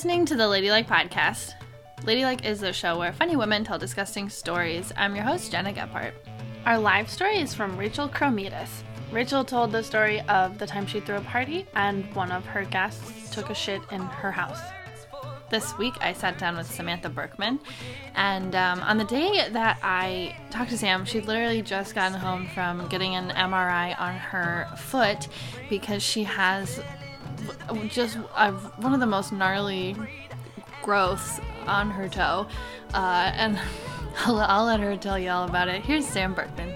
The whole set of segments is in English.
listening to the Ladylike Podcast. Ladylike is the show where funny women tell disgusting stories. I'm your host, Gena Gephart. Our live story is from Rachel Cromidas. Rachel told the story of the time she threw a party and one of her guests took a shit in her house. This week, I sat down with Samantha Berkman, and um, on the day that I talked to Sam, she'd literally just gotten home from getting an MRI on her foot because she has just a, one of the most gnarly growths on her toe. Uh, and I'll, I'll let her tell you all about it. Here's Sam Berkman.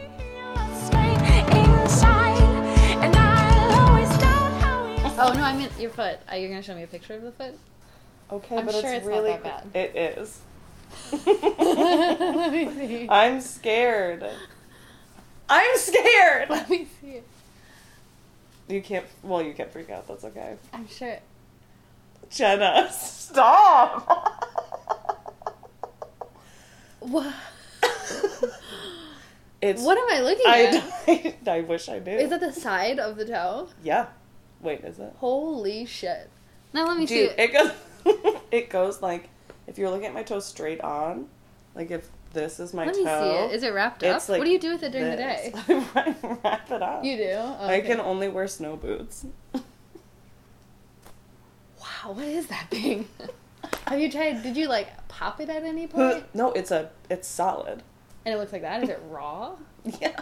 Oh no, I meant your foot. Are you gonna show me a picture of the foot? Okay, I'm but sure it's it's really bad. It is. Let me see. I'm scared. I'm scared. Let me see it. You can't. Well, you can't freak out. That's okay. Oh, I'm sure. Gena, stop. What? It's. What am I looking at? I, I, wish I knew. Is it the side of the toe? Yeah. Wait, is it? Holy shit! Now let me see Dude, it. it goes. it goes like if you're looking at my toe straight on, like if this is my Let toe. me see it. Is it wrapped up? like what do you do with it during the day? I wrap it up. You do. Oh, I okay. can only wear snow boots. Wow, what is that thing? Have you tried? Did you like pop it at any point? no, it's a it's solid. And it looks like that. Is it raw? Yeah.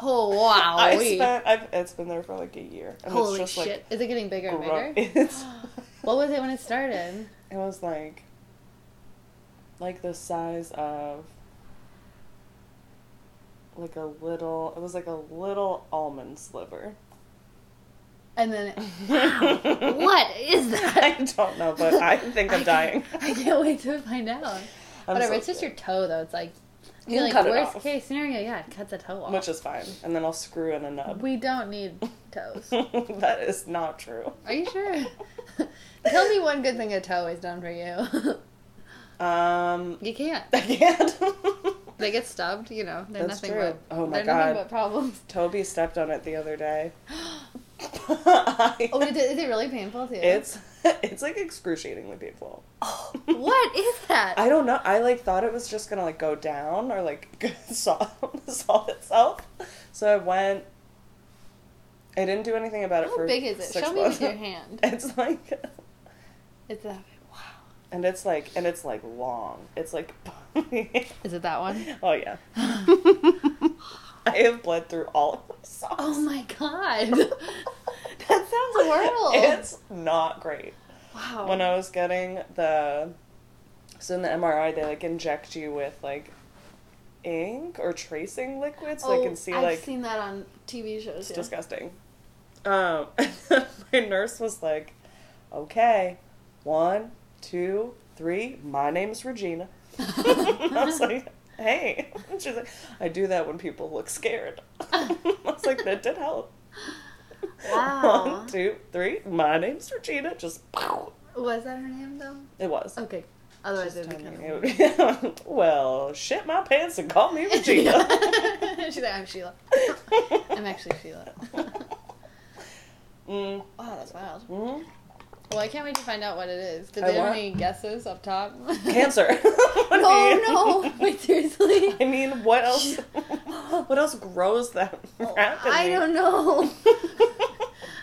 Oh wow! I spent I've it's been there for like a year. And Holy it's just shit! Is it getting bigger and like bigger? What was it when it started? it was like like the size of like a little it was like a little almond sliver. And then, wow, what is that? I don't know, but I think I'm I dying. I can't wait to find out. I'm Whatever. so it's just your toe, though. It's like, You like cut worst case scenario. Yeah, it cuts a toe off. Which is fine. And then I'll screw in a nub. we don't need toes. that is not true. Are you sure? Tell me one good thing a toe has done for you. Um you can't. I can't. They get stubbed. You know, they're That's nothing true. but. Oh my God. but problems. Toby stepped on it the other day. I- Oh, is it really painful too? It's it's like excruciatingly painful. what is that? I don't know. I like thought it was just gonna like go down or like solve solve itself. So I went. I didn't do anything about it How for How big is it? Show me with your hand. It's like, It's that. And it's like, and it's like long. It's like, Is it that one? oh yeah. I have bled through all of my socks. Oh my god. that sounds horrible. It's not great. wow. when I was getting the so in the MRI they like inject you with like ink or tracing liquids so they can see Oh, I've like seen that on TV shows. it's yeah. disgusting. Um my nurse was like, Okay, one, two, three, my name's Regina. I was like, Hey. And she's like, I do that when people look scared. I was like, that did help. Wow. One, two, three, my name's Regina. Just pow. Was that her name though? It was. Okay. Otherwise, Just it'd be kind of. It would be- well, shit my pants and call me Regina. She's like, I'm Sheila. I'm actually Sheila. mm, Wow, that's wild. mm. Well, I can't wait to find out what it is. Did I they have any guesses up top? Cancer. What do No, no. Wait, seriously? I mean, what else? what else grows that rapidly? I don't know.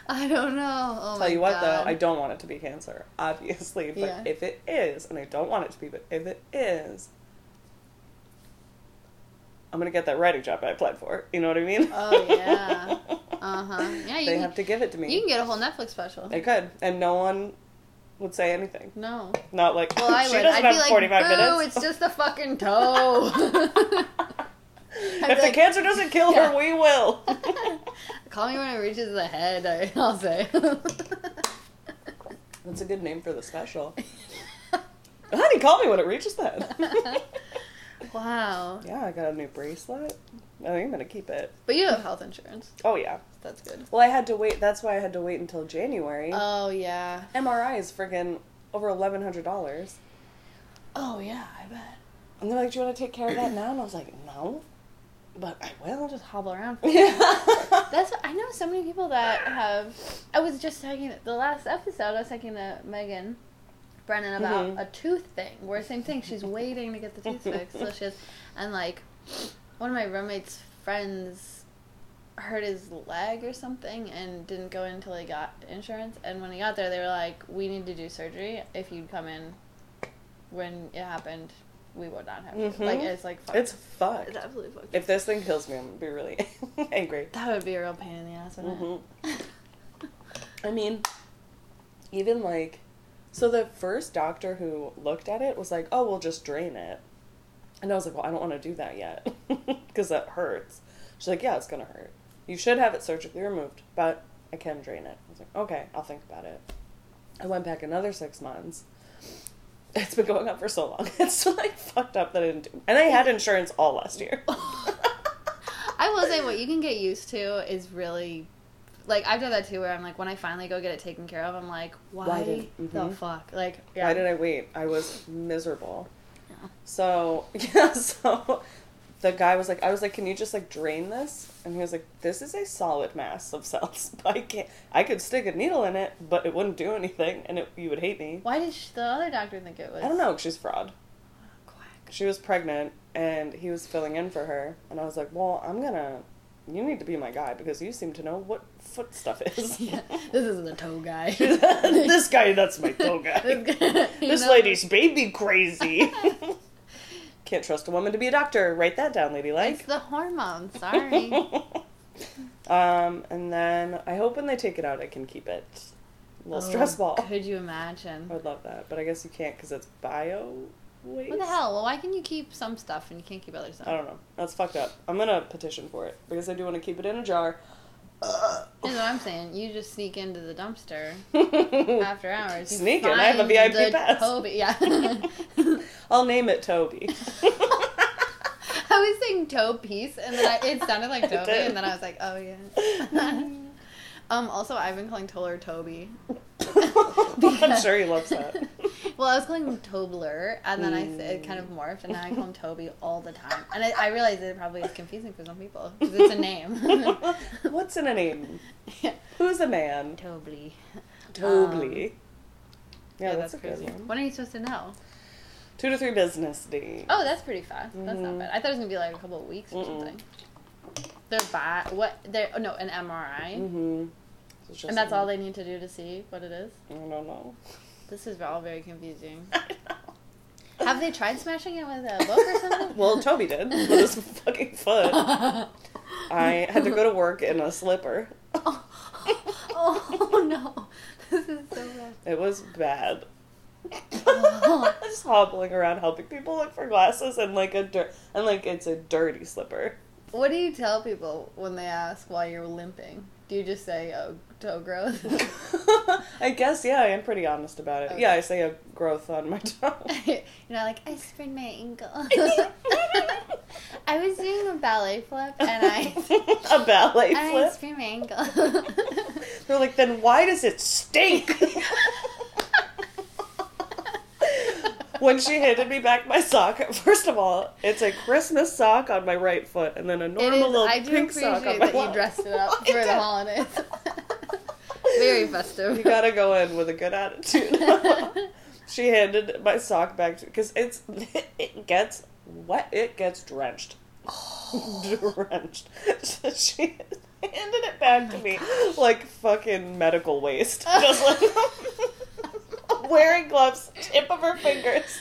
I don't know. Oh Tell my you what, God. though, I don't want it to be cancer, obviously. But Yeah. if it is, and I don't want it to be, but if it is, I'm gonna get that writing job I applied for. You know what I mean? Oh, yeah. Uh huh. Yeah, you they can, have to give it to me. you can get a whole Netflix special. They could, and no one would say anything. No. Not like Well, I she would. doesn't I'd have be like, 45 boo, minutes. it's just a fucking toe. If the like, cancer doesn't kill Yeah. her, we will. Call me when it reaches the head, I- I'll say. That's a good name for the special. Honey, call me when it reaches that. Wow. yeah, I got a new bracelet. I think I'm gonna keep it. But you have health insurance. Oh yeah. That's good. Well, I had to wait. That's why I had to wait until January. Oh, yeah. MRI is friggin' over eleven hundred dollars, Oh, yeah, I bet. and they're like, "Do you want to take care of that now?" And I was like, "No." but I will. Just hobble around. Yeah. That's what, I know so many people that have. I was just talking the last episode. I was talking to Megan Brennan about Mhm. a tooth thing. Where same thing. She's waiting to get the tooth fixed. So she has, and like one of my roommate's friends hurt his leg or something and didn't go in until he got insurance. And when he got there, they were like, "We need to do surgery. If you'd come in when it happened, we would not have to." Mhm. Like it's like fuck. It's fucked. It's absolutely fucked. If this thing kills me, I'm gonna be really angry. that would be a real pain in the ass, wouldn't hmm it? I mean, even like, so the first doctor who looked at it was like, "Oh, we'll just drain it," and I was like, "Well, I don't want to do that yet because that hurts." She's like, "Yeah, it's gonna hurt. You should have it surgically removed, but I can drain it." I was like, "Okay, I'll think about it." I went back another six months. It's been going on for so long. It's like fucked up that I didn't do. And I had insurance all last year. I will say what you can get used to is really like I've done that too where I'm like when I finally go get it taken care of I'm like why, Why did- the mhm. fuck like yeah Why did I wait? I was miserable. Yeah. So yeah, so the guy was like, I was like, can you just like drain this? And he was like, this is a solid mass of cells. I can't. I could stick a needle in it, but it wouldn't do anything, and it, you would hate me. why did sh the other doctor think it was I don't know. She's fraud. quack She was pregnant, and he was filling in for her, and I was like, well, I'm gonna. You need to be my guy because you seem to know what foot stuff is. yeah this is the toe guy this guy, that's my toe guy. This guy, This lady's baby crazy. Can't trust a woman to be a doctor. Write that down, lady like. it's the hormones sorry um, and then I hope when they take it out, I can keep it. A little Oh, stress ball. could you imagine I would love that, but I guess you can't because it's bio waste. what the hell well why can you keep some stuff and you can't keep other stuff I don't know. That's fucked up. I'm gonna petition for it because I do want to keep it in a jar. Here's what I'm saying. You just sneak into the dumpster after hours. You Sneak in. I have a VIP the pass. Toby. Yeah. I'll name it Toby. I was saying toe piece, and then I, it sounded like Toby, and then I was like, oh yeah. um. Also, I've been calling Toller Toby. I'm sure he loves that. Well, I was calling him Tobler, and then I it kind of morphed, and now I call him Toby all the time. And I, I realized it probably is confusing for some people because it's a name. What's in a name? yeah. Who's a man? Toby. Toby. yeah, Yeah, that's, that's, a good crazy. one. When are you supposed to know? Two to three business days. Oh, that's pretty fast. That's not Mhm. bad. I thought it was gonna be like a couple of weeks or Mm-mm. something. They're bi what they're oh no, an MRI. Mm-hmm. And that's all they need to do to see what it is. I don't know. This is all very confusing. Have they tried smashing it with a book or something? Well, Toby did with his fucking foot. I had to go to work in a slipper. oh, oh, no. This is so bad. It was bad. Just hobbling around helping people look for glasses and like a dirt and like it's a dirty slipper. What do you tell people when they ask why you're limping? Do you just say, oh, toe growth? I guess yeah, I am pretty honest about it. Okay. Yeah, I say a growth on my toe. You're not like, I sprained my ankle. I was doing a ballet flip and I, a ballet and I flip. sprained my ankle. They're like, then why does it stink? when she handed me back my sock, first of all, it's a Christmas sock on my right foot, and then a normal is, little I do pink sock on my that you left. dressed it up for the holidays. Very festive. You gotta go in with a good attitude. she handed my sock back to because it's it gets wet. It gets drenched, drenched. So she handed it back to oh me like fucking medical waste, just like wearing gloves, tip of her fingers,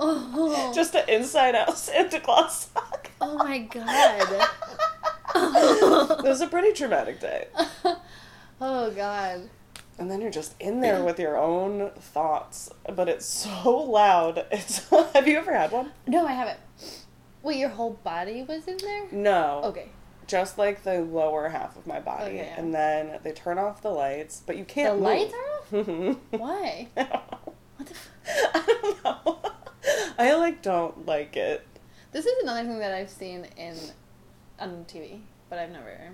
Oh, just an inside out Santa Claus sock. oh my god. it was a pretty traumatic day. Oh god. And then you're just in there with your own thoughts, but it's so loud. It's have you ever had one? No, I haven't. Wait, your whole body was in there? No. Okay. Just like the lower half of my body, Okay. and then they turn off the lights, but you can't. The lights are off? Why? I don't know. What the f- I don't know. I like don't like it. This is another thing that I've seen in on TV, but I've never.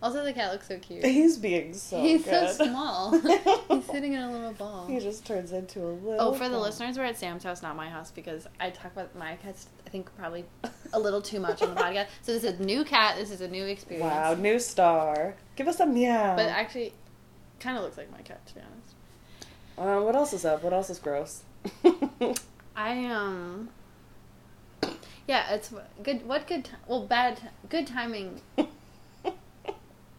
Also, the cat looks so cute. He's being so He's good. so small. He's sitting in a little ball. He just turns into a little. Oh, for the listeners, we're at Sam's house, not my house, because I talk about my cats. I think probably a little too much on the podcast. So this is a new cat. This is a new experience. Wow, new star. Give us a meow. But actually, kind of looks like my cat to be honest. uh, what else is up? What else is gross? I um. Yeah, it's good. What good? ti- Well, bad. Good timing.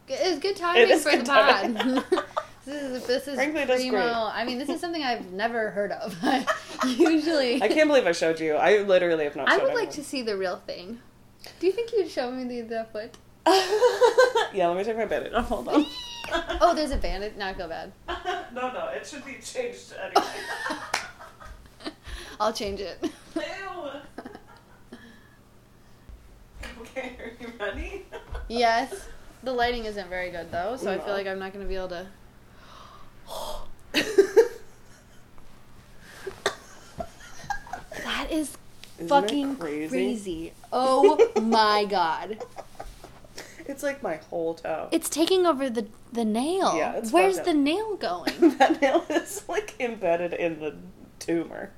It's good timing is for good the pod. timing. this is this is Frankly, primo. I mean, this is something I've never heard of. Usually, I can't believe I showed you. I literally have not I would like to see the real thing. Do you think you'd show me the, the foot? yeah, let me take my bandage off. Hold on. Oh, there's a bandage. Not go bad. no, no, it should be changed anyway. I'll change it. Ew. Okay, are you ready? yes. The lighting isn't very good though, so I feel like I'm not going to be able to. That is Isn't fucking crazy? crazy. Oh my god. It's like my whole toe. It's taking over the the nail. Yeah, it's Where's the nail going? that nail is like embedded in the tumor.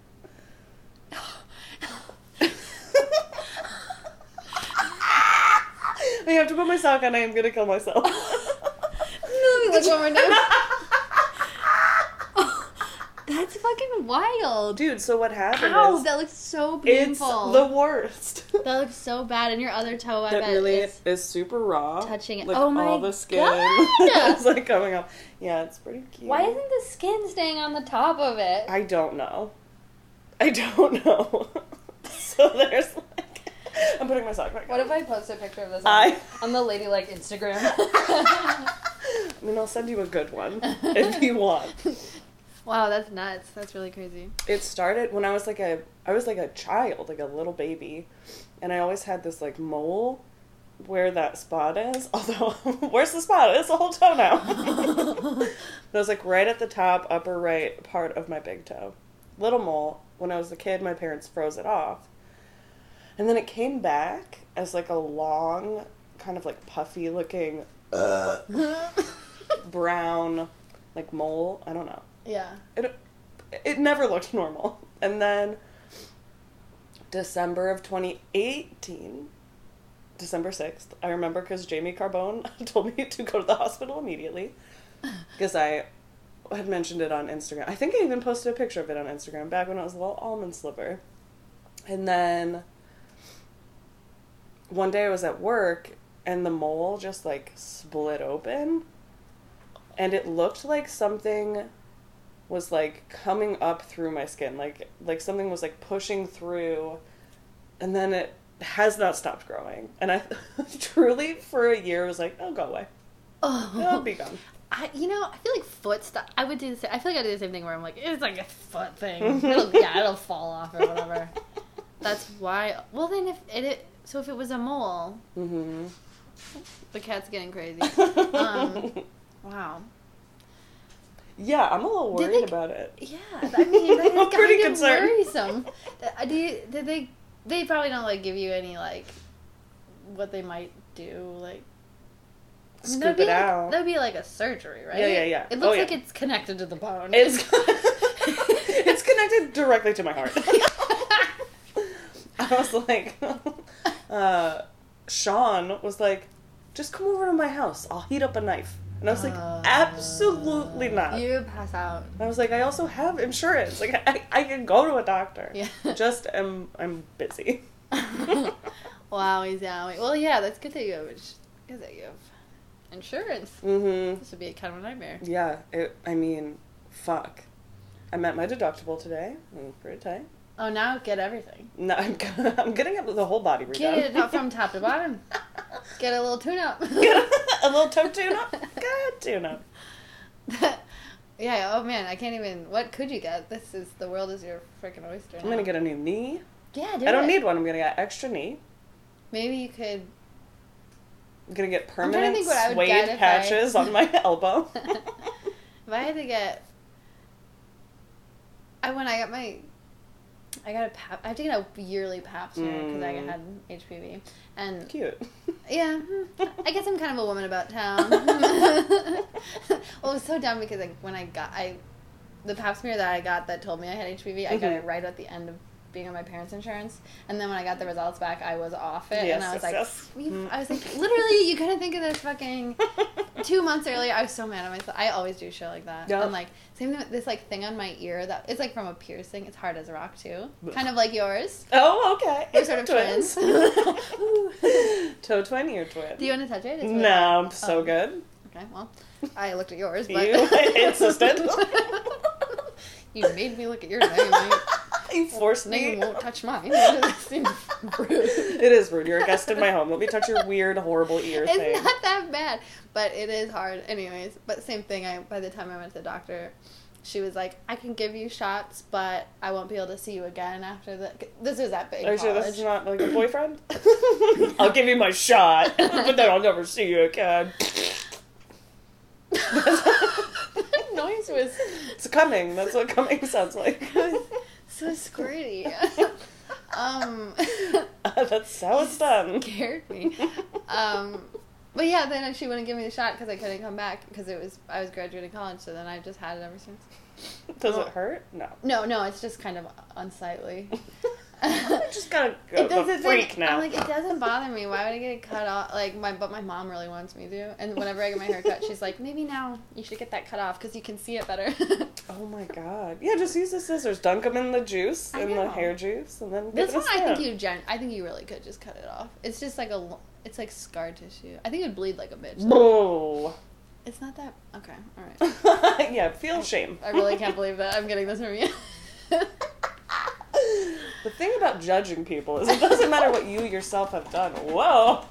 I have to put my sock on. I am gonna kill myself. Me look one more time. That's fucking wild. Dude, so what happened Ow, is that looks so it's painful. the worst. that looks so bad. And your other toe, I That bet really is is super raw. touching it. Like Oh my all the skin God! is like coming off. Yeah, it's pretty cute. Why isn't the skin staying on the top of it? I don't know. I don't know. so there's like I'm putting my sock back What on. if I post a picture of this I- on, the Ladylike Instagram? I mean, I'll send you a good one if you want. wow, that's nuts. That's really crazy. It started when I was like a I was like a child, like a little baby, and I always had this like mole where that spot is. Although, where's the spot? It's the whole toe now. it was like right at the top, upper right part of my big toe. Little mole. When I was a kid, my parents froze it off, and then it came back as like a long, kind of like puffy looking brown, like mole. I don't know yeah. it it never looked normal. And then December of 2018, December 6th, I remember because Jamie Carbone told me to go to the hospital immediately because I had mentioned it on Instagram. I think I even posted a picture of it on Instagram back when I was a little almond slipper. And then one day I was at work and the mole just like split open and it looked like something was like coming up through my skin like like something was like pushing through and then it has not stopped growing and i truly for a year was like oh go away oh it'll be gone I, you know, I feel like foot stuff. I would do the same. I feel like I do the same thing where I'm like, it's like a foot thing. It'll, yeah, it'll fall off or whatever. That's why. Well, then if it, it so if it was a mole, mm-hmm. the cat's getting crazy. Um, wow. yeah i'm a little worried they- about it Yeah, I mean, that is pretty kind of worrisome. Uh, Do you, did they? They probably don't like give you any like what they might do like. I mean, scoop that'd be it like, out That'd be like a surgery, right? Yeah, yeah, yeah. It Oh, looks yeah. like it's connected to the bone. it's it's connected directly to my heart i was like uh sean was like just come over to my house i'll heat up a knife and i was like Uh, absolutely not You pass out. I was like, I also have insurance. Like, I, I can go to a doctor. Yeah. Just am I'm busy. wow, he's out. Well, yeah, that's good that you have. Good that you have insurance. Mm-hmm. This would be a kind of a nightmare. Yeah. It. I mean, fuck. I met my deductible today. I'm pretty tight. Oh, now get everything. No, I'm I'm getting up the whole body redone. Get it up from top to bottom. Get a little tune up. get a little toe tune up. Good tune up. yeah. Oh man, I can't even. What could you get? This is the world is your freaking oyster. I'm gonna get a new knee. Yeah, do I don't it. need one. I'm gonna get extra knee. Maybe you could. I'm gonna get permanent suede if I- patches on my elbow. if I had to get, I when I got my, I got a pap. I have to get a yearly pap smear because I Mm. had HPV, and Cute. yeah, I guess I'm kind of a woman about town. well, it was so dumb because like when I got I, the pap smear that I got that told me I had HPV, I got Mhm. it right at the end of being on my parents' insurance, and then when I got the results back, I was off it, Yes, and I was yes, like, yes. Mm. I was like, literally, you couldn't think of this fucking two months earlier. I was so mad at myself. I always do shit like that. Yep. And like same thing with this like thing on my ear that it's like from a piercing. It's hard as a rock too, kind of like yours. Oh, okay. We're sort of twins. Toe twin, ear twin. Do you want to touch it? It's really- no, I'm so Oh. good. Okay, well, I looked at yours, but You insisted. you made me look at yours. Anyway. You forced Name me. won't touch mine. It seems rude. It is rude. You're a guest in my home. Let me touch your weird, horrible ear It's thing. not that bad, but it is hard. Anyways, but same thing. I by the time I went to the doctor, she was like, "I can give you shots, but I won't be able to see you again after the." This is that big Are you sure college. this is not like a boyfriend? I'll give you my shot, but then I'll never see you again. that noise was It's coming. That's what coming sounds like. So squirty. um, That's how it's done. scared me. Um, but yeah, then she wouldn't give me the shot because I couldn't come back because it was I was graduating college. So then I've just had it ever since. Does it hurt? No. No, no, it's just kind of unsightly. I just gotta go It a doesn't. freak now. I'm like, it doesn't bother me. Why would I get it cut off? Like my, but my mom really wants me to. And whenever I get my hair cut, she's like, maybe now you should get that cut off because you can see it better. oh my god. Yeah, just use the scissors. Dunk them in the juice, in the hair juice, and then this one, I think you gen. I think you really could just cut it off. It's just like a. It's like scar tissue. I think it would bleed like a bitch. Boo. It's not that. Okay, all right. yeah, feel shame. I really can't believe that I'm getting this from you. The thing about judging people is it doesn't matter what you yourself have done. Whoa.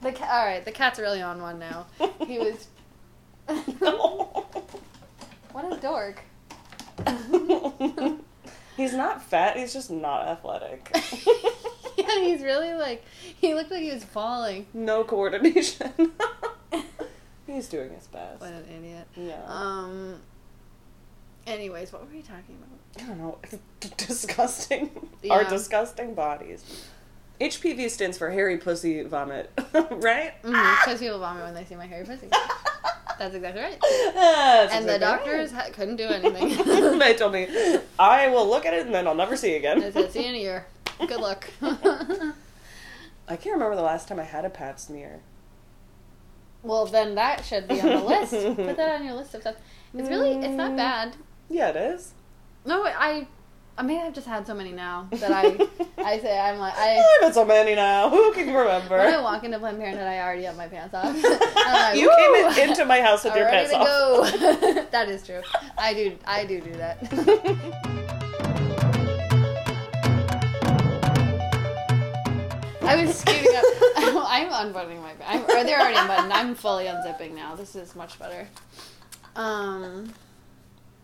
the ca- all right, the cat's really on one now. He was. what a dork. he's not fat, he's just not athletic. yeah, he's really like he looked like he was falling. no coordination. He's doing his best. What an idiot. Yeah. Um. Anyways, what were we talking about? I don't know. Disgusting. Our disgusting bodies. HPV stands for hairy pussy vomit, right? Because people vomit when they see my hairy pussy. That's exactly right. That's And the doctors right. ha- couldn't do anything. they told me, I will look at it and then I'll never see you again. I said, "See you in a year. Good luck." I can't remember the last time I had a pap smear. Well, then that should be on the list. Put that on your list of stuff. It's really, it's not Mm. bad. Yeah, it is. No, I, I mean, I've just had so many now that I, I say I'm like I. I've had so many now. Who can remember? When I walk into Planned Parenthood, I already have my pants off. Like, you "Woo!" came in- into my house with I'm your ready pants to off. go. that is true. I do. I do do that. I was scooting up. I'm unbuttoning my. I'm, or they're already unbuttoned. I'm fully unzipping now. This is much better. Um,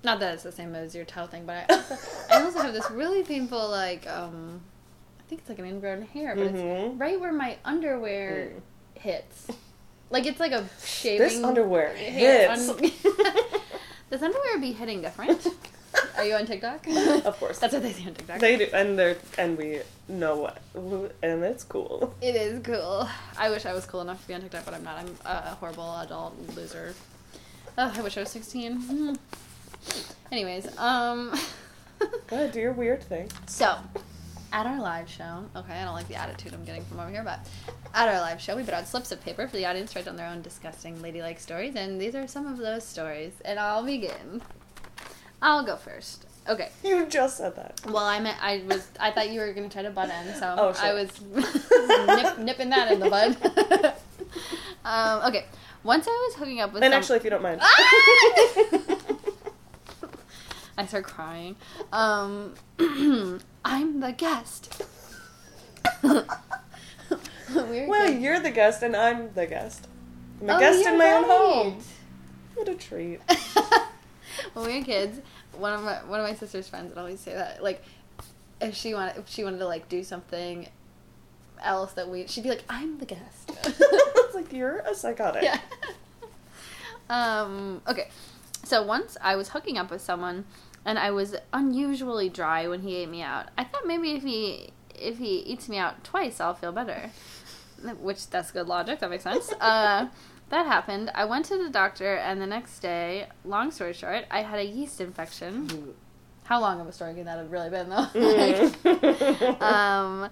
not that it's the same as your toe thing, but I also, I also have this really painful like um, I think it's like an ingrown hair, but it's Mhm. right where my underwear hits. Like it's like a shaving. This underwear hits. un- Does underwear be hitting different? Are you on TikTok? Of course. That's what they say on TikTok. They do, and they're and we know what, and it's cool. It is cool. I wish I was cool enough to be on TikTok, but I'm not. I'm a horrible adult loser. Ugh, I wish I was 16. Hmm. Anyways, um. Go ahead, do your weird thing. So, at our live show, okay, I don't like the attitude I'm getting from over here, but at our live show, we put out slips of paper for the audience to write down their own disgusting ladylike stories, and these are some of those stories, and I'll begin. I'll go first. Okay. You just said that. Well, I meant I was. I thought you were gonna try to butt in, so Oh, I was nip, nipping that in the bud. um, okay. Once I was hooking up with. And some- actually, if you don't mind. I start crying. Um, I'm the guest. Well, you're the guest, and I'm the guest. I'm a Oh, guest in my own home. What a treat. when we were kids, one of my one of my sister's friends would always say that like if she wanted if she wanted to like do something else that we she'd be like I'm the guest. it's like you're a psychotic. yeah. Um. Okay. So once I was hooking up with someone, and I was unusually dry when he ate me out. I thought maybe if he if he eats me out twice, I'll feel better. Which that's good logic. That makes sense. Uh, that happened. I went to the doctor, and the next day, long story short, I had a yeast infection. How long of a story could that have really been, though? Mm. Like, um,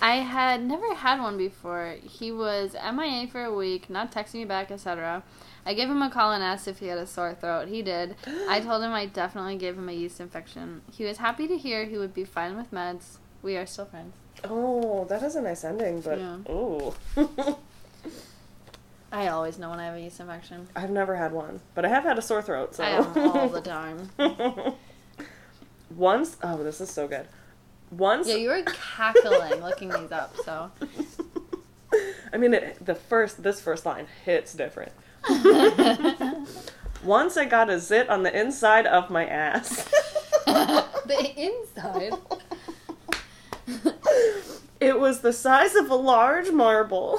I had never had one before. He was MIA for a week, not texting me back, etc. I gave him a call and asked if he had a sore throat. He did. I told him I definitely gave him a yeast infection. He was happy to hear he would be fine with meds. We are still friends. oh, that has a nice ending, but Yeah. ooh. I always know when I have a yeast infection. I've never had one, but I have had a sore throat. So I have all the time. Once, oh, this is so good. Once, Yeah, you were cackling looking these up, so. I mean, it, the first this first line hits different. Once I got a zit on the inside of my ass. the inside. It was the size of a large marble.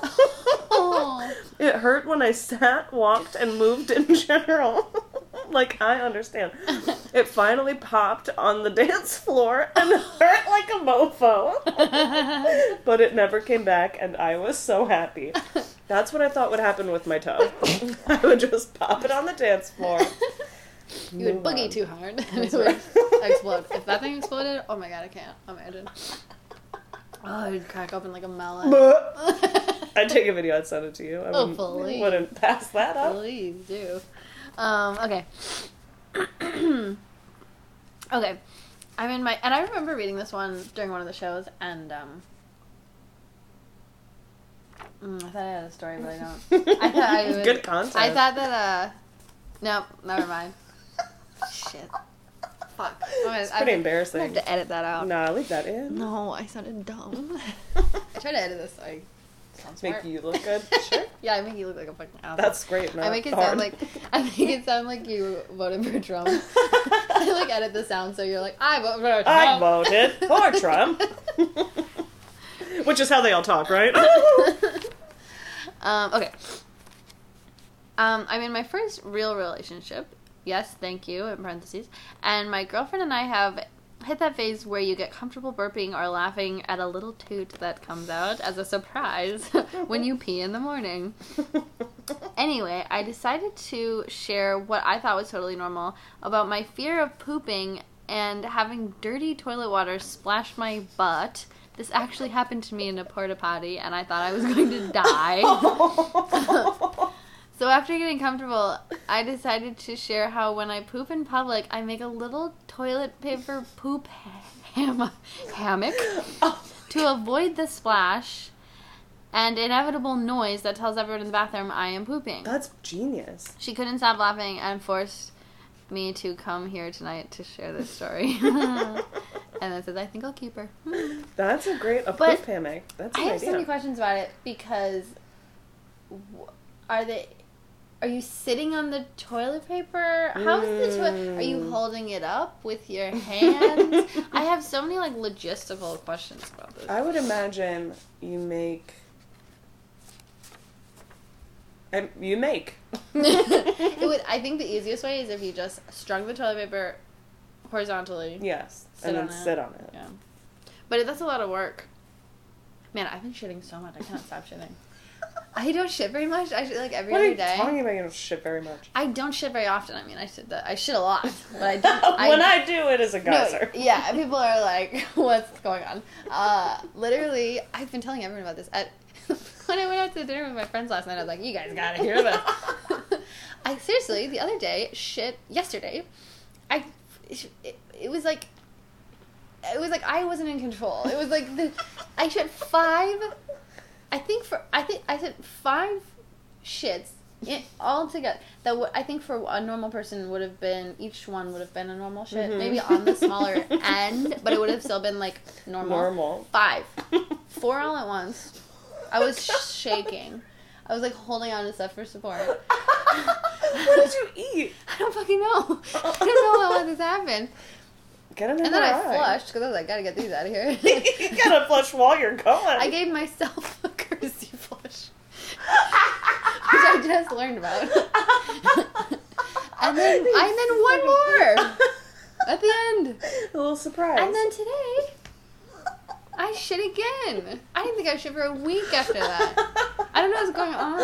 Oh. It hurt when I sat, walked, and moved in general. like, I understand. It finally popped on the dance floor and hurt like a mofo. but it never came back, and I was so happy. That's what I thought would happen with my toe. I would just pop it on the dance floor. You would boogie on. too hard and it would explode. If that thing exploded, oh my god, I can't imagine. Oh, it'd crack open like a melon. I'd take a video, I'd send it to you. I Oh, wouldn't, please. wouldn't pass that up. Please do. Um, okay. okay. I'm in my and I remember reading this one during one of the shows and um mm, I thought I had a story, but I don't. I thought I would, Good content. I thought that uh nope, never mind. Shit. Fuck. I'm gonna, It's pretty gonna- embarrassing. I have to edit that out. Nah, leave that in. No, I sounded dumb. I try to edit this so I sound Make you look good. Sure. Yeah, I make you look like a fucking asshole. That's great. I make it hard. sound like I make it sound like you voted for Trump. I like edit the sound so you're like I vote for Trump. I voted for Trump. Which is how they all talk, right? um, okay. Um, I'm in my first real relationship. Yes, thank you, in parentheses. And my girlfriend and I have hit that phase where you get comfortable burping or laughing at a little toot that comes out as a surprise when you pee in the morning. Anyway, I decided to share what I thought was totally normal about my fear of pooping and having dirty toilet water splash my butt. This actually happened to me in a porta potty, and I thought I was going to die. So after getting comfortable, I decided to share how when I poop in public, I make a little toilet paper poop ham- hammock to avoid the splash and inevitable noise that tells everyone in the bathroom I am pooping. That's genius. She couldn't stop laughing and forced me to come here tonight to share this story. and then says, I think I'll keep her. That's a great a poop hammock. That's I have so many questions about it because are they are you sitting on the toilet paper? How is the toilet? Are you Mm. holding it up with your hands? I have so many like logistical questions about this. I would imagine you make. And you make. it would. I think the easiest way is if you just strung the toilet paper horizontally. Yes, and then sit on it. Yeah, but that's a lot of work. Man, I've been shitting so much. I can't stop shitting. I don't shit very much. I shit like every What are other you day. talking about? You don't shit very much. I don't shit very often. I mean, I shit the, I shit a lot, but I don't. when I do it as a no, yeah, people are like, "What's going on?" Uh, literally, I've been telling everyone about this. At when I went out to dinner with my friends last night, I was like, "You guys gotta hear this." I seriously, the other day, shit, yesterday, I, it, it was like, it was like I wasn't in control. It was like the, I shit five. I think for I think I said five shits in, all together. That w- I think for a normal person would have been each one would have been a normal shit, Mhm. maybe on the smaller end, but it would have still been like normal. Normal. Five, four all at once. I was shaking. I was like holding on to stuff for support. what did you eat? I don't fucking know. I don't know how this happened. Get an And then I flushed because I was like, gotta get these out of here. you gotta flush while you're going. I gave myself a courtesy flush, which I just learned about. and then, and then one more at the end. A little surprise. And then today, I shit again. I didn't think I shit for a week after that. I don't know what's going on.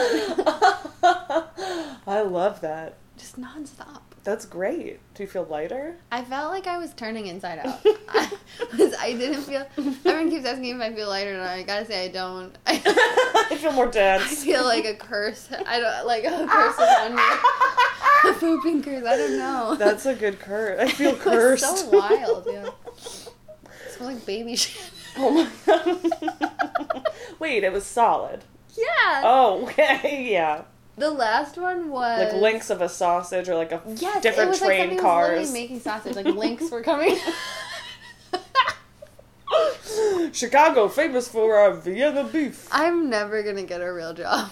I love that. just nonstop. That's great. Do you feel lighter? I felt like I was turning inside out. I, was, I didn't feel. Everyone keeps asking if I feel lighter, and I gotta say I don't. I, I feel more dense. I feel like a curse. I don't like a curse on me. A pooping curse. I don't know. That's a good curse. I feel cursed. so wild. Yeah. It smelled like baby shit. Oh my god. Wait, it was solid. Yeah. Oh, okay, yeah. The last one was Like links of a sausage or like a Yes, different it was train like cars. was making sausage. Like links were coming. Chicago, famous for our Vienna beef. I'm never gonna get a real job.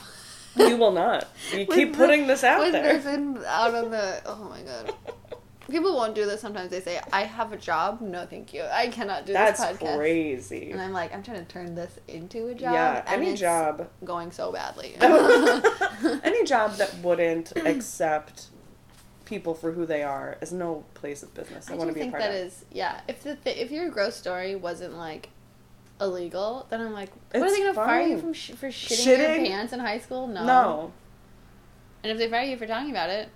You will not. You keep the- putting this out with there. this out on the. Oh my god. People won't do this. Sometimes they say, "I have a job." No, thank you. I cannot do That's this podcast. crazy. And I'm like, I'm trying to turn this into a job. Yeah, any it's job. going so badly. Oh. any job that wouldn't accept people for who they are is no place of business. I, I want to be a think part that of. is yeah. If the th- if your gross story wasn't like illegal, then I'm like, what are they gonna fire you from sh- for shitting, your pants in high school? No. No. And if they fire you for talking about it,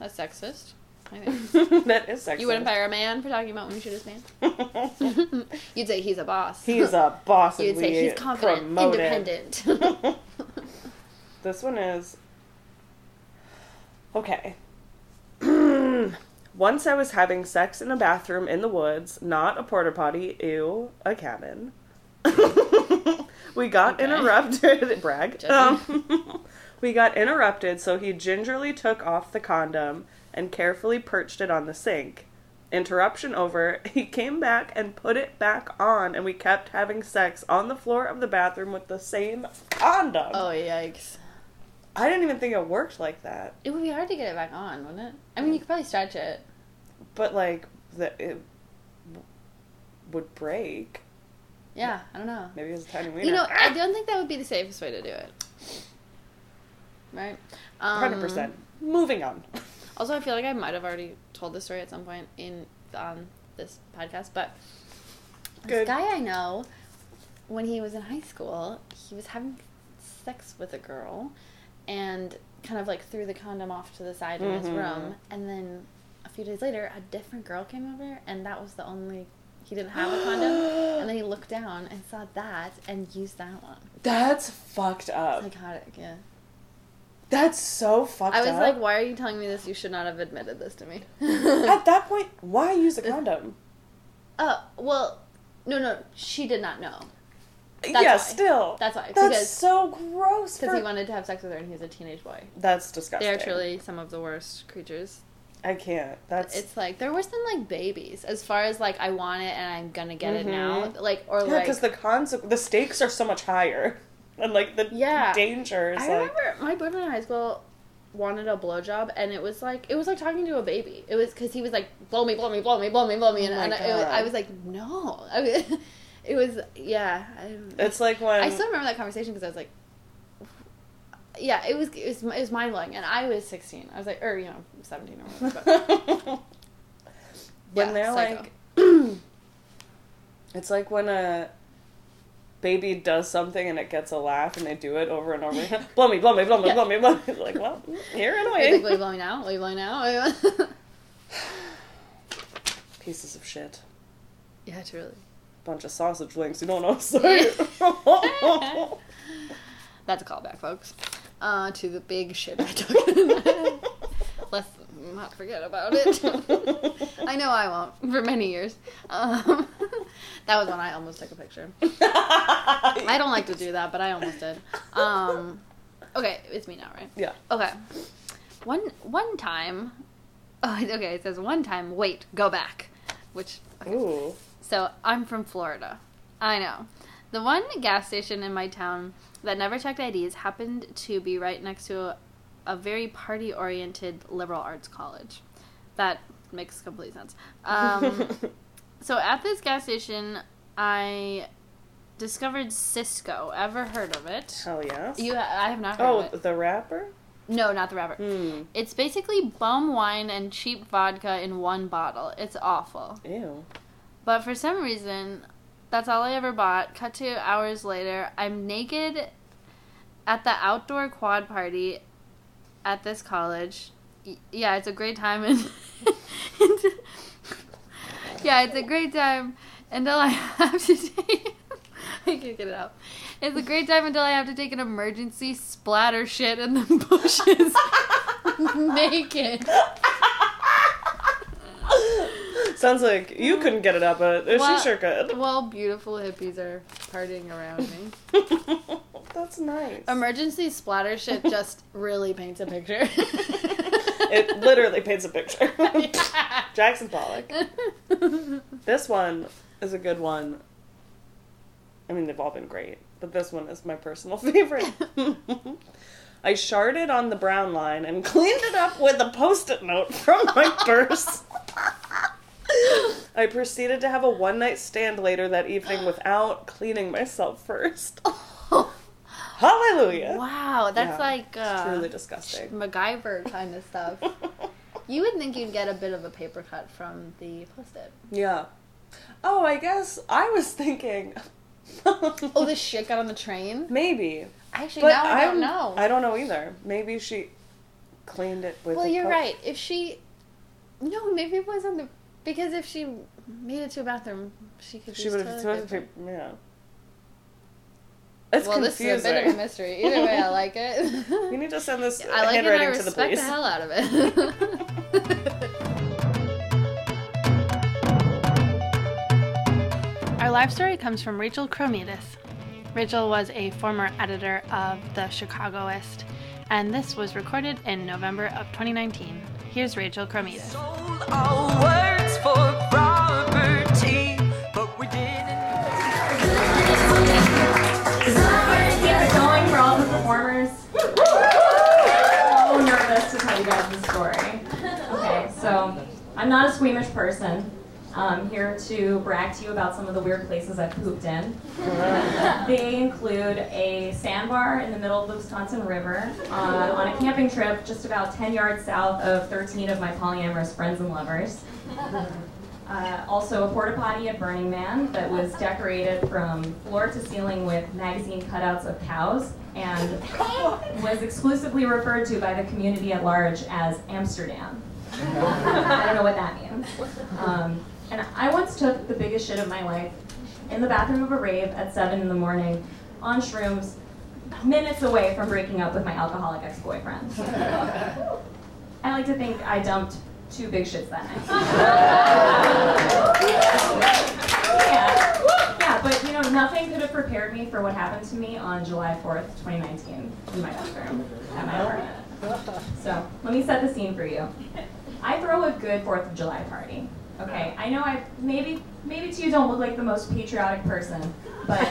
that's sexist. That is sexist. You wouldn't fire a man for talking about when you shoot his pants. You'd say he's a boss. He's a boss. You'd say he's confident, independent. This one is. Okay. Once I was having sex in a bathroom in the woods, not a porta potty, ew, a cabin. we got Okay. interrupted. Brag. Um, we got interrupted, so he gingerly took off the condom and carefully perched it on the sink. Interruption over. He came back and put it back on, and we kept having sex on the floor of the bathroom with the same condom. oh yikes! I didn't even think it worked like that. It would be hard to get it back on, wouldn't it? I mean, you could probably stretch it. But like the it w- would break. Yeah, I don't know. Maybe it was a tiny wiener. You know, I don't think that would be the safest way to do it. Right? Um, Hundred percent. Moving on. Also, I feel like I might have already told this story at some point in um, this podcast, but Good. this guy I know, when he was in high school, he was having sex with a girl, and kind of like threw the condom off to the side in his room, and then a few days later, a different girl came over, and that was the only he didn't have a condom, and then he looked down and saw that and used that one. That's fucked up. Psychotic, yeah. That's so fucked I was up. like, why are you telling me this? You should not have admitted this to me. At that point, why use a condom? Oh, well, no, no, she did not know. That's yeah, why. still. That's why. That's because so gross. because for- he wanted to have sex with her and he was a teenage boy. That's disgusting. They are truly some of the worst creatures. I can't. That's It's like they're worse than like babies as far as like I want it and I'm gonna get it now. Mhm. Like or yeah, like because the conse- the stakes are so much higher, and like the Yeah. danger is I like remember my boyfriend in high school wanted a blowjob and it was like it was like talking to a baby. It was because he was like blow me, blow me, blow me, blow me, blow me, and, Oh and it was, I was like no. I was, it was yeah. I, it's like when I still remember that conversation because I was like, yeah, it was it was, it was mind blowing, and I was sixteen. I was like, or you know, seventeen or whatever. But, when Yeah, they're psycho. like it's like when a baby does something and it gets a laugh and they do it over and over again blow me blow me blow me Yeah. blow me blow me like well you're He's like, annoying will you blow me now? Will you blow me now? pieces of shit yeah, truly. bunch of sausage links you don't know sorry That's a callback, folks. Uh, to the big shit I took. Let's not forget about it. I know I won't for many years. Um, that was when I almost took a picture. I don't like to do that, but I almost did. Um, okay, it's me now, right? yeah Okay. One one time. Oh, okay. It says one time. Wait, go back. Which. Okay. ooh So I'm from Florida. I know. The one gas station in my town that never checked IDs happened to be right next to a, a very party oriented liberal arts college. That makes complete sense. Um, so at this gas station, I discovered Cisco. Ever heard of it? hell yes You, I have not heard oh of it. the rapper No, not the rapper. hmm It's basically bum wine and cheap vodka in one bottle. It's awful. ew But for some reason, that's all I ever bought. Cut to hours later, I'm naked at the outdoor quad party at this college. yeah, it's a great time and yeah, it's a great time until I have to take. I can't get it out. It's a great time until I have to take an emergency splatter shit in the bushes naked. Sounds like you couldn't get it up, but Well- she sure could. Well, beautiful hippies are partying around me. That's nice. Emergency splatter shit just really paints a picture. It literally paints a picture. Jackson Pollock. This one is a good one. I mean, they've all been great, but this one is my personal favorite. I sharded on the brown line and cleaned it up with a post it note from my purse. I proceeded to have a one night stand later that evening without cleaning myself first. Hallelujah. wow, that's Yeah, like uh, Truly disgusting. MacGyver kind of stuff. You would think you'd get a bit of a paper cut from the post-it. Yeah. Oh, I guess I was thinking. Oh, this shit got on the train. Maybe. Actually, But now I I'm- don't know. I don't know either. Maybe she cleaned it with. well, a you're po- right. If she, no, maybe it was on the because if she made it to a bathroom, she could. She would have toilet toilet paper. paper. Yeah. It's well, confusing. this is a bit of a mystery. Either way, I like it. You need to send this I like it. and I handwriting to the respect the, hell out of it. Our life story comes from Rachel Cromidas. Rachel was a former editor of the Chicagoist, and this was recorded in November of 2019. Here's Rachel Cromidas. I'm not a squeamish person. I'm here to brag to you about some of the weird places I've pooped in. they include a sandbar in the middle of the Wisconsin River uh, on a camping trip just about 10 yards south of 13 of my polyamorous friends and lovers. Uh, also, a porta potty at Burning Man that was decorated from floor to ceiling with magazine cutouts of cows and was exclusively referred to by the community at large as Amsterdam. I don't know what that means. Um, and I once took the biggest shit of my life in the bathroom of a rave at 7 in the morning on shrooms, minutes away from breaking up with my alcoholic ex boyfriend. I like to think I dumped two big shits that night. yeah. yeah, but you know, nothing could have prepared me for what happened to me on July 4th, 2019, in my bathroom at my apartment. So, let me set the scene for you. I throw a good 4th of July party. Okay, I know I maybe maybe to you don't look like the most patriotic person, but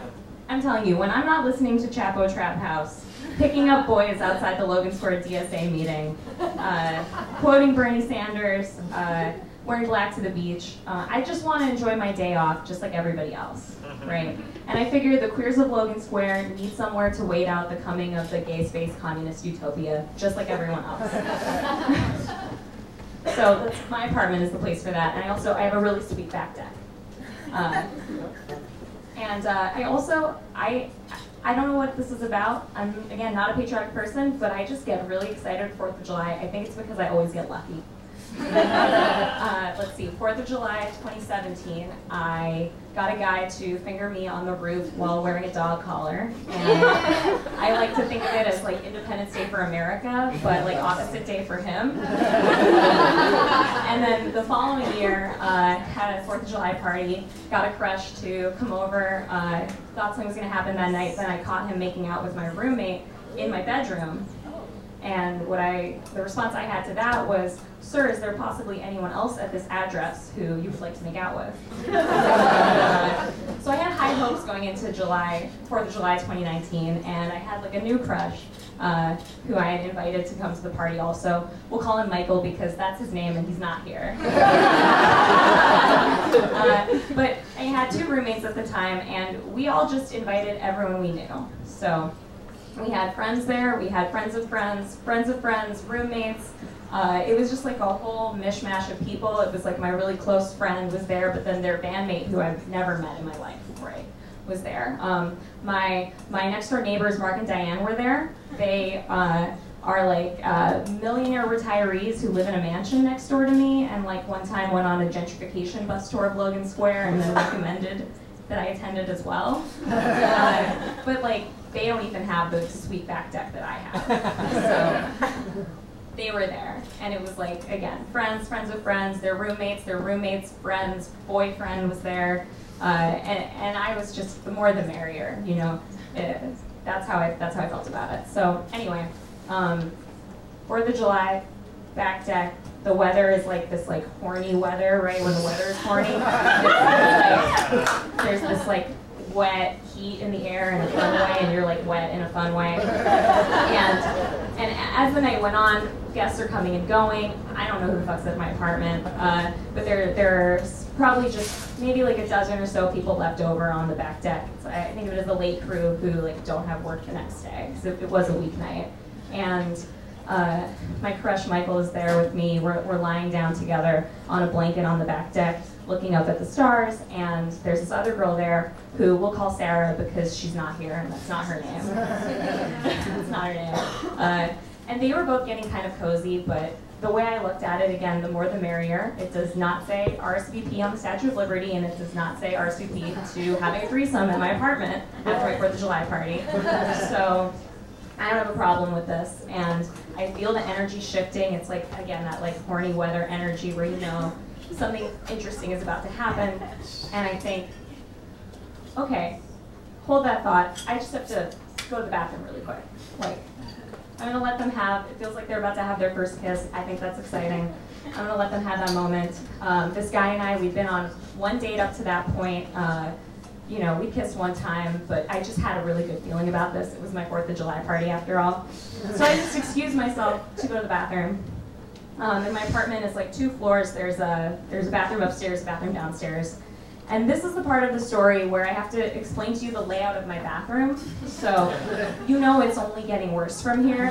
I'm telling you, when I'm not listening to Chapo Trap House, picking up boys outside the Logan Square DSA meeting, uh, quoting Bernie Sanders, uh, wearing black to the beach, uh, I just want to enjoy my day off just like everybody else, right? And I figured the queers of Logan Square need somewhere to wait out the coming of the gay space communist utopia, just like everyone else. so my apartment is the place for that, and I also I have a really sweet back deck. Uh, and uh, I also, I, I don't know what this is about. I'm, again, not a patriotic person, but I just get really excited 4th of July. I think it's because I always get lucky. uh, let's see, 4th of July 2017, I got a guy to finger me on the roof while wearing a dog collar. And I like to think of it as like Independence Day for America, but like opposite day for him. and then the following year, uh, had a 4th of July party, got a crush to come over, uh, thought something was gonna happen that night, then I caught him making out with my roommate in my bedroom. And what I, the response I had to that was, "Sir, is there possibly anyone else at this address who you would like to make out with?" So I had high hopes going into July, Fourth of July, 2019, and I had like a new crush uh, who I had invited to come to the party. Also, we'll call him Michael because that's his name and he's not here. uh, but I had two roommates at the time, and we all just invited everyone we knew. So. We had friends there, we had friends of friends, friends of friends, roommates. Uh, it was just like a whole mishmash of people. It was like my really close friend was there, but then their bandmate, who I've never met in my life I was there. Um, my my next door neighbors, Mark and Diane, were there. They uh, are like uh, millionaire retirees who live in a mansion next door to me, and like one time went on a gentrification bus tour of Logan Square, and then recommended that I attended as well. Uh, but like they don't even have the sweet back deck that I have. So they were there, and it was like again, friends, friends with friends, their roommates, their roommates, friends, boyfriend was there, uh, and and I was just the more the merrier, you know. It, that's how I that's how I felt about it. So anyway, um, Fourth of July, back deck. The weather is like this like horny weather, right? When the weather is horny, like- there's this like wet heat in the air in a fun way, and you're like wet in a fun way. And and as the night went on, guests are coming and going. I don't know who the fuck's at my apartment, uh, but there there's probably just maybe like a dozen or so people left over on the back deck. So I think of it as the late crew who like don't have work the next day because it, it was a weeknight. And uh, my crush Michael is there with me. We're, we're lying down together on a blanket on the back deck, looking up at the stars. And there's this other girl there who we'll call Sarah because she's not here, and that's not her name. that's not her name. Uh, and they were both getting kind of cozy, but the way I looked at it, again, the more the merrier. It does not say RSVP on the Statue of Liberty, and it does not say RSVP to having a threesome at my apartment after my Fourth of July party. So I don't have a problem with this, and I feel the energy shifting. It's like again that like horny weather energy where you know something interesting is about to happen, and I think, okay, hold that thought. I just have to go to the bathroom really quick. Like, I'm gonna let them have. It feels like they're about to have their first kiss. I think that's exciting. I'm gonna let them have that moment. Um, this guy and I, we've been on one date up to that point. Uh, you know, we kissed one time, but I just had a really good feeling about this. It was my Fourth of July party after all. So I just excused myself to go to the bathroom. Um, and my apartment is like two floors. There's a there's a bathroom upstairs, a bathroom downstairs. And this is the part of the story where I have to explain to you the layout of my bathroom. So you know it's only getting worse from here.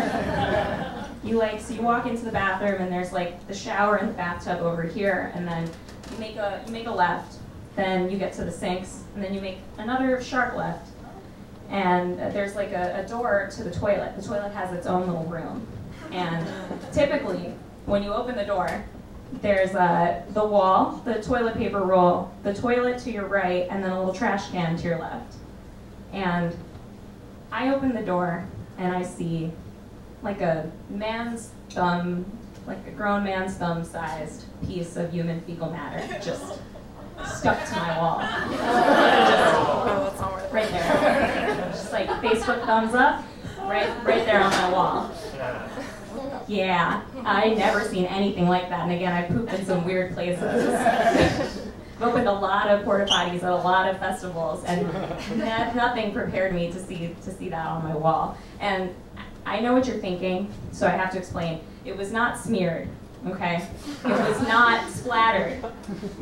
You like so you walk into the bathroom and there's like the shower and the bathtub over here, and then you make a you make a left, then you get to the sinks, and then you make another sharp left, and there's like a, a door to the toilet. The toilet has its own little room, and typically when you open the door, there's uh, the wall, the toilet paper roll, the toilet to your right, and then a little trash can to your left. And I open the door and I see like a man's thumb, like a grown man's thumb sized piece of human fecal matter just stuck to my wall. Right there. Just like Facebook thumbs up, right right there on my wall. Yeah, I never seen anything like that. And again, I pooped in some weird places. I've opened a lot of porta potties at a lot of festivals, and nothing prepared me to see to see that on my wall. And I know what you're thinking, so I have to explain. It was not smeared, okay? It was not splattered.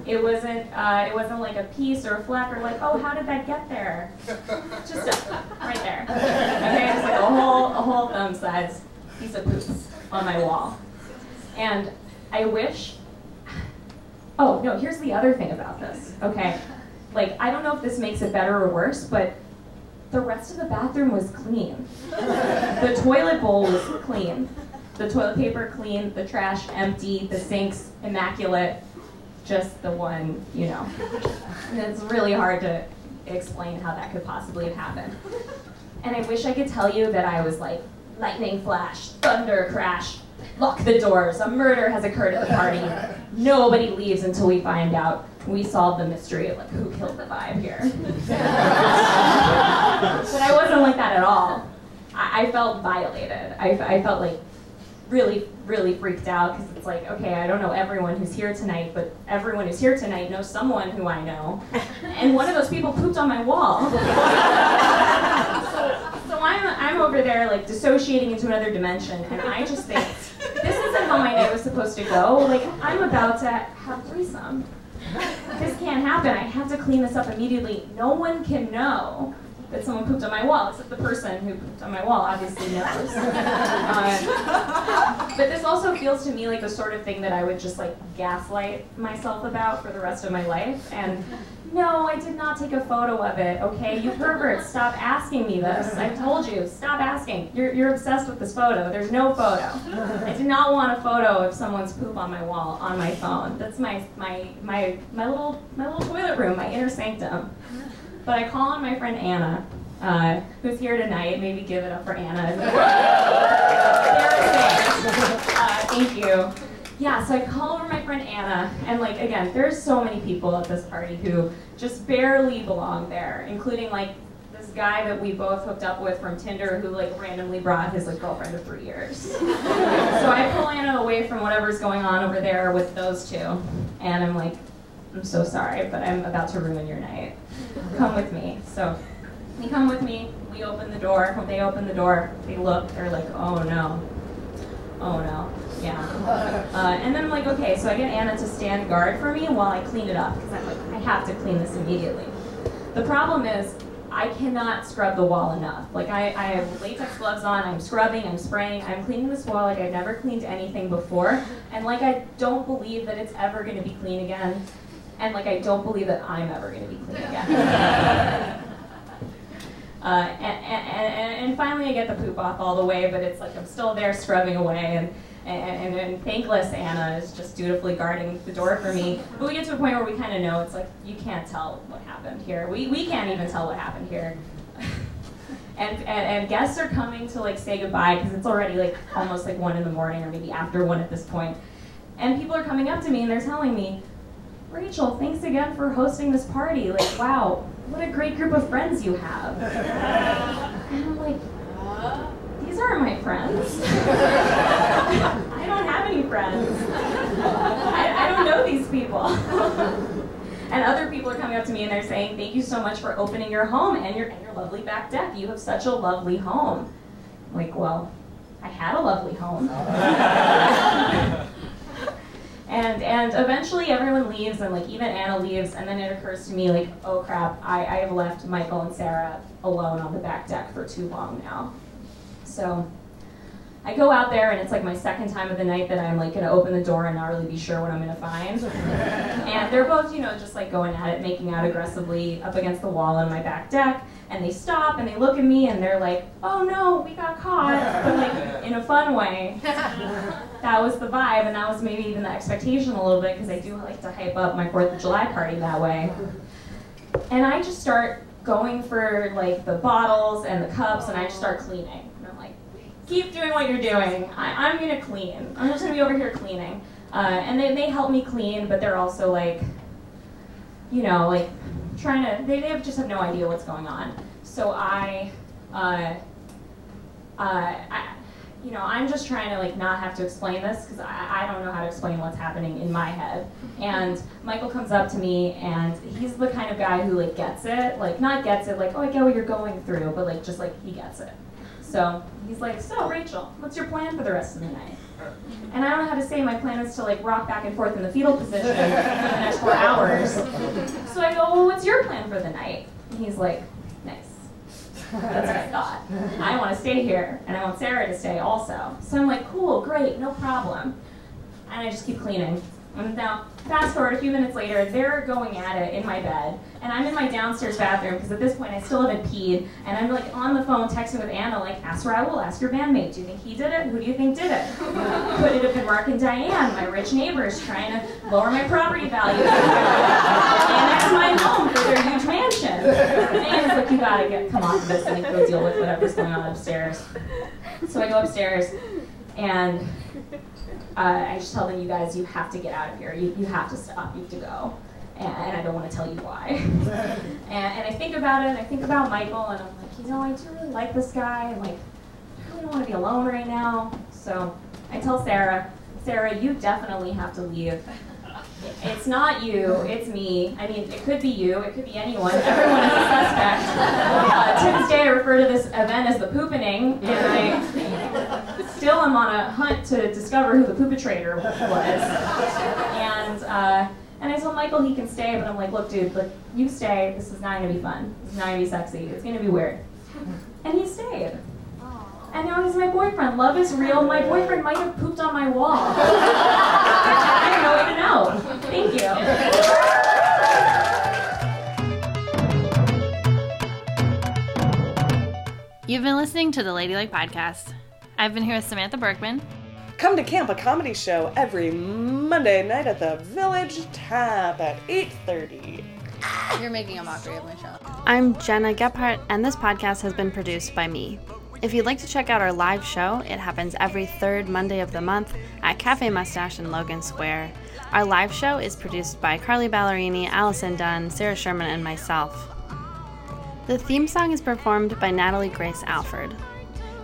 It wasn't. Uh, it wasn't like a piece or a fleck or like, oh, how did that get there? Just right there. Okay, just like a whole a whole thumb size piece of poop on my wall. And I wish. Oh no, here's the other thing about this. Okay, like I don't know if this makes it better or worse, but the rest of the bathroom was clean. The toilet bowl was clean. The toilet paper clean, the trash empty, the sinks immaculate. Just the one, you know. And it's really hard to explain how that could possibly have happened. And I wish I could tell you that I was like, lightning flash, thunder crash, lock the doors, a murder has occurred at the party. Nobody leaves until we find out we solve the mystery of like who killed the vibe here. but I wasn't like that at all. I, I felt violated. I, I felt like really, really freaked out because it's like, okay, I don't know everyone who's here tonight, but everyone who's here tonight knows someone who I know. And one of those people pooped on my wall. so I'm, I'm over there like dissociating into another dimension, and I just think, this isn't how my night was supposed to go. Like, I'm about to have threesome. This can't happen. I have to clean this up immediately. No one can know that someone pooped on my wall, except the person who pooped on my wall obviously knows. Uh, but this also feels to me like the sort of thing that I would just like gaslight myself about for the rest of my life. And no, I did not take a photo of it, okay? You perverts, stop asking me this. I told you, stop asking. You're, you're obsessed with this photo. There's no photo. I did not want a photo of someone's poop on my wall on my phone. That's my, my, my, my, little, my little toilet room, my inner sanctum. But I call on my friend Anna, uh, who's here tonight. Maybe give it up for Anna. uh, thank you. Yeah, so I call over my friend Anna, and like again, there's so many people at this party who just barely belong there, including like this guy that we both hooked up with from Tinder who like randomly brought his like girlfriend of three years. so I pull Anna away from whatever's going on over there with those two, and I'm like, I'm so sorry, but I'm about to ruin your night. Come with me. So they come with me. We open the door. They open the door, they look. They're like, oh no, oh no, yeah. Uh, and then I'm like, okay, so I get Anna to stand guard for me while I clean it up because I'm like, I have to clean this immediately. The problem is. I cannot scrub the wall enough. Like I, I have latex gloves on, I'm scrubbing, I'm spraying, I'm cleaning this wall like I've never cleaned anything before. And like I don't believe that it's ever gonna be clean again. And like I don't believe that I'm ever gonna be clean again. Uh, and, and, and, and finally, I get the poop off all the way, but it's like I'm still there scrubbing away, and, and, and thankless Anna is just dutifully guarding the door for me. But we get to a point where we kind of know it's like you can't tell what happened here. We, we can't even tell what happened here. and, and, and guests are coming to like say goodbye because it's already like almost like one in the morning or maybe after one at this point. And people are coming up to me and they're telling me, Rachel, thanks again for hosting this party. Like, wow, what a great group of friends you have. And I'm like, these aren't my friends. I don't have any friends. I, I don't know these people. and other people are coming up to me and they're saying, thank you so much for opening your home and your, and your lovely back deck. You have such a lovely home. I'm like, well, I had a lovely home. And and eventually everyone leaves and like even Anna leaves and then it occurs to me like, oh crap, I, I have left Michael and Sarah alone on the back deck for too long now. So I go out there and it's like my second time of the night that I'm like gonna open the door and not really be sure what I'm gonna find. and they're both, you know, just like going at it, making out aggressively up against the wall on my back deck. And they stop and they look at me and they're like, oh no, we got caught. But like in a fun way. that was the vibe and that was maybe even the expectation a little bit because I do like to hype up my 4th of July party that way. And I just start going for like the bottles and the cups and I just start cleaning. Keep doing what you're doing. I, I'm gonna clean. I'm just gonna be over here cleaning. Uh, and they, they help me clean, but they're also like, you know, like trying to, they, they have, just have no idea what's going on. So I, uh, uh, I, you know, I'm just trying to like not have to explain this because I, I don't know how to explain what's happening in my head. And Michael comes up to me and he's the kind of guy who like gets it, like not gets it, like oh I get what you're going through, but like just like he gets it. So he's like, so Rachel, what's your plan for the rest of the night? Mm-hmm. And I don't know how to say my plan is to like rock back and forth in the fetal position for the next four hours. So I go, well, what's your plan for the night? And he's like, nice. That's what I thought. I want to stay here, and I want Sarah to stay also. So I'm like, cool, great, no problem. And I just keep cleaning. And now, fast forward a few minutes later, they're going at it in my bed, and I'm in my downstairs bathroom because at this point I still haven't peed, and I'm like on the phone texting with Anna, like, ask Raul, ask your bandmate, do you think he did it? Who do you think did it? Could it have been Mark and Diane, my rich neighbors, trying to lower my property value and annex my home for their huge mansion? And Anna's like, you gotta get come off of this and like, go deal with whatever's going on upstairs. So I go upstairs, and uh, I just tell them, you guys, you have to get out of here. You, you have to stop. You have to go. And, and I don't want to tell you why. and, and I think about it, and I think about Michael, and I'm like, you know, I do really like this guy, and like, I really don't want to be alone right now. So I tell Sarah, Sarah, you definitely have to leave. It's not you, it's me. I mean, it could be you, it could be anyone. Everyone is a suspect. Uh, to this day, I refer to this event as the poopening, and I still am on a hunt to discover who the perpetrator was. And uh, And I told Michael he can stay, but I'm like, look, dude, like you stay. This is not gonna be fun. It's not gonna be sexy. It's gonna be weird. And he stayed. And now he's my boyfriend. Love is real. My boyfriend might have pooped on my wall. I have no way to know. Thank you. You've been listening to the Ladylike Podcast. I've been here with Samantha Berkman. Come to Camp, a comedy show every Monday night at the Village Tap at 8.30. You're making a mockery of my show. I'm Gena Gephart, and this podcast has been produced by me. If you'd like to check out our live show, it happens every third Monday of the month at Cafe Mustache in Logan Square. Our live show is produced by Carly Ballerini, Allison Dunn, Sarah Sherman, and myself. The theme song is performed by Natalie Grace Alford.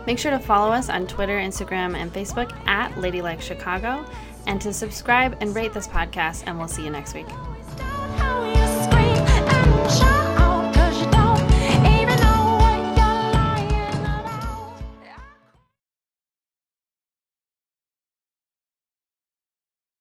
Make sure to follow us on Twitter, Instagram, and Facebook at Ladylike Chicago, and to subscribe and rate this podcast, and we'll see you next week.